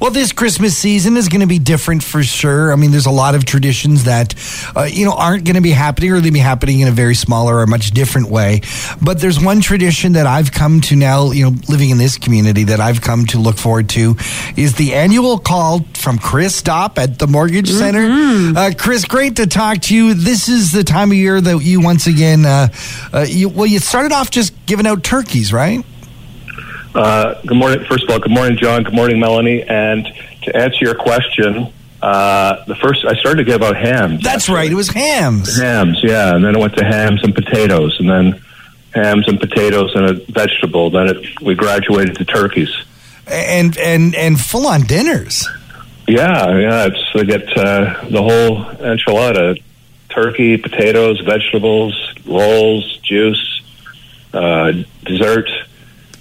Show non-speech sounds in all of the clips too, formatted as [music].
Well, this Christmas season is going to be different for sure. I mean, there's a lot of traditions that, uh, you know, aren't going to be happening or they'll be happening in a very smaller or much different way. But there's one tradition that I've come to now, you know, living in this community that I've come to look forward to is the annual call from Chris Dopp at the Mortgage Center. Uh, Chris, great to talk to you. This is the time of year that you once again, uh, uh, you, well, you started off just giving out turkeys, right? Uh, good morning. First of all, good morning, John. Good morning, Melanie. And to answer your question, uh, the first I started to give out hams. That's right. It was hams. Hams, yeah, and then it went to hams and potatoes, and then hams and potatoes and a vegetable. Then it, we graduated to turkeys. and and and full on dinners. Yeah, yeah. It's I get uh, the whole enchilada: turkey, potatoes, vegetables, rolls, juice, uh, dessert,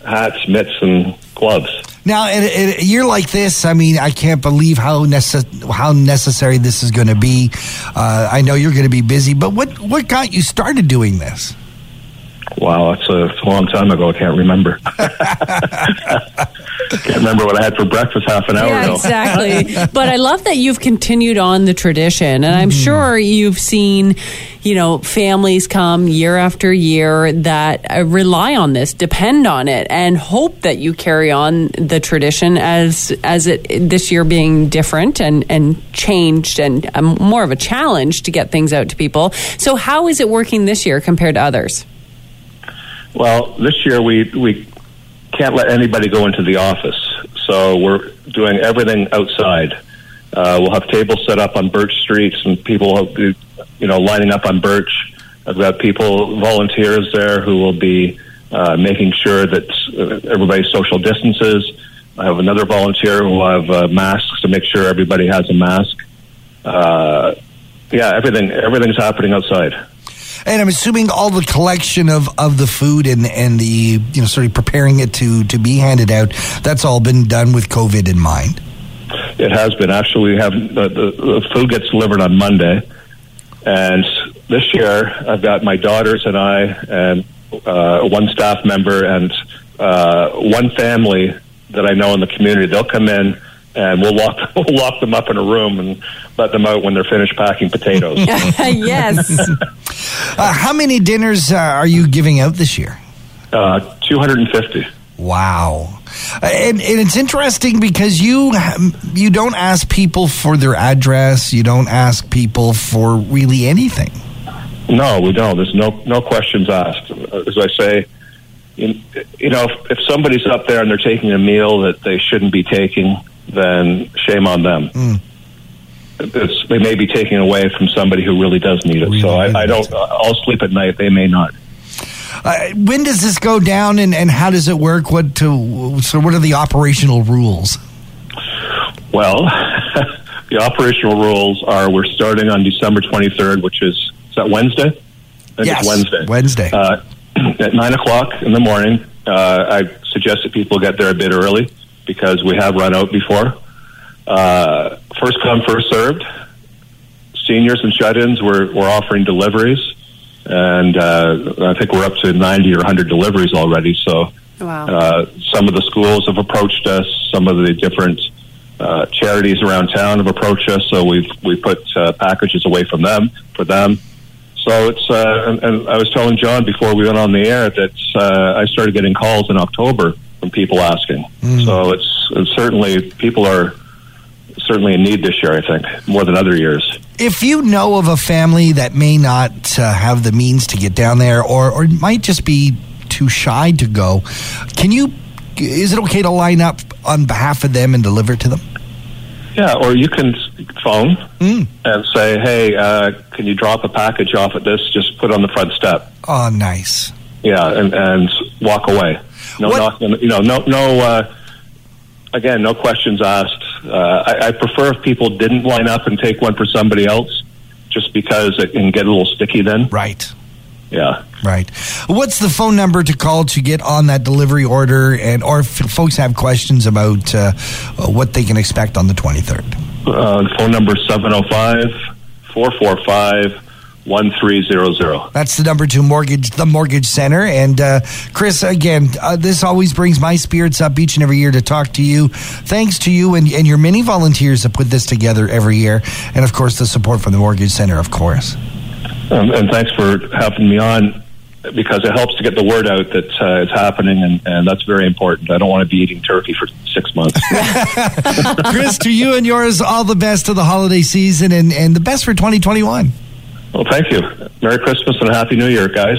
hats, mitts, and gloves. Now, in, in a year like this, I mean, I can't believe how necess- how necessary this is going to be. Uh, I know you're going to be busy, but what what got you started doing this? Wow, that's it's a long time ago. I can't remember. [laughs] [laughs] can't remember what I had for breakfast half an hour Yeah, ago. exactly. but I love that you've continued on the tradition, and I'm sure you've seen, you know, families come year after year that uh, rely on this, depend on it, and hope that you carry on the tradition as as it this year being different and and changed and um, more of a challenge to get things out to people. So, how is it working this year compared to others? Well, this year we we can't let anybody go into the office, so we're doing everything outside. Uh, we'll have tables set up on Birch Streets, and people, will be, you know, lining up on Birch. I've got people, volunteers there, who will be uh, making sure that uh, everybody social distances. I have another volunteer who will have uh, masks to make sure everybody has a mask. Uh, yeah, everything everything's happening outside. And I'm assuming all the collection of, of the food and, and the you know sort of preparing it to to be handed out. That's all been done with COVID in mind. It has been. Actually, we have the, the, the food gets delivered on Monday, and this year I've got my daughters and I and uh, one staff member and uh, one family that I know in the community. They'll come in and we'll lock [laughs] we'll lock them up in a room and let them out when they're finished packing potatoes. [laughs] yes. Uh, how many dinners uh, are you giving out this year? uh, Two hundred and fifty. Wow. Uh, And, and it's interesting because you you don't ask people for their address. You don't ask people for really anything. No, we don't. There's no no questions asked. As I say, you, you know, if, if somebody's up there and they're taking a meal that they shouldn't be taking, then shame on them. It's, they may be taking away from somebody who really does need it. so I, I don't. I'll sleep at night. They may not. Uh, when does this go down, and, and how does it work? What to so what are the operational rules? Well, [laughs] the operational rules are: we're starting on December 23rd, which is is that Wednesday? I think Yes, it's Wednesday. Wednesday. uh, [clears throat] at nine o'clock in the morning. Uh, I suggest that people get there a bit early because we have run out before. Uh, first come, first served. Seniors and shut-ins, we're, we're offering deliveries, and uh, I think we're up to ninety or hundred deliveries already. So Wow. uh, some of the schools have approached us. Some of the different uh, charities around town have approached us. So we've we put uh, packages away from them for them. So it's uh, and, and I was telling John before we went on the air that uh, I started getting calls in October from people asking. So it's, it's certainly people are certainly in need this year. I think more than other years. if you know of a family that may not uh, have the means to get down there, or or might just be too shy to go, can you? Is it okay to line up on behalf of them and deliver to them? Yeah, or you can phone Mm. and say, "Hey, uh, can you drop a package off at this? Just put it on the front step." Oh, nice. Yeah, and, and walk away. No, What- knocking, you know, no, no. Uh, again, no questions asked. Uh, I, I prefer if people didn't line up and take one for somebody else, just because it can get a little sticky. Then, Right. yeah. Right. What's the phone number to call to get on that delivery order, and or if folks have questions about uh, what they can expect on the twenty third? Uh, phone number is 705 445 1300. That's the number two mortgage, the mortgage center. And uh, Chris, again, uh, this always brings my spirits up each and every year to talk to you. Thanks to you and, and your many volunteers that put this together every year. And of course, the support from the mortgage center, of course. Um, and thanks for having me on because it helps to get the word out that uh, it's happening, and, and that's very important. I don't want to be eating turkey for six months. [laughs] [laughs] Chris, to you and yours, all the best of the holiday season and, and the best for 2021. Well, thank you. Merry Christmas and a Happy New Year, guys.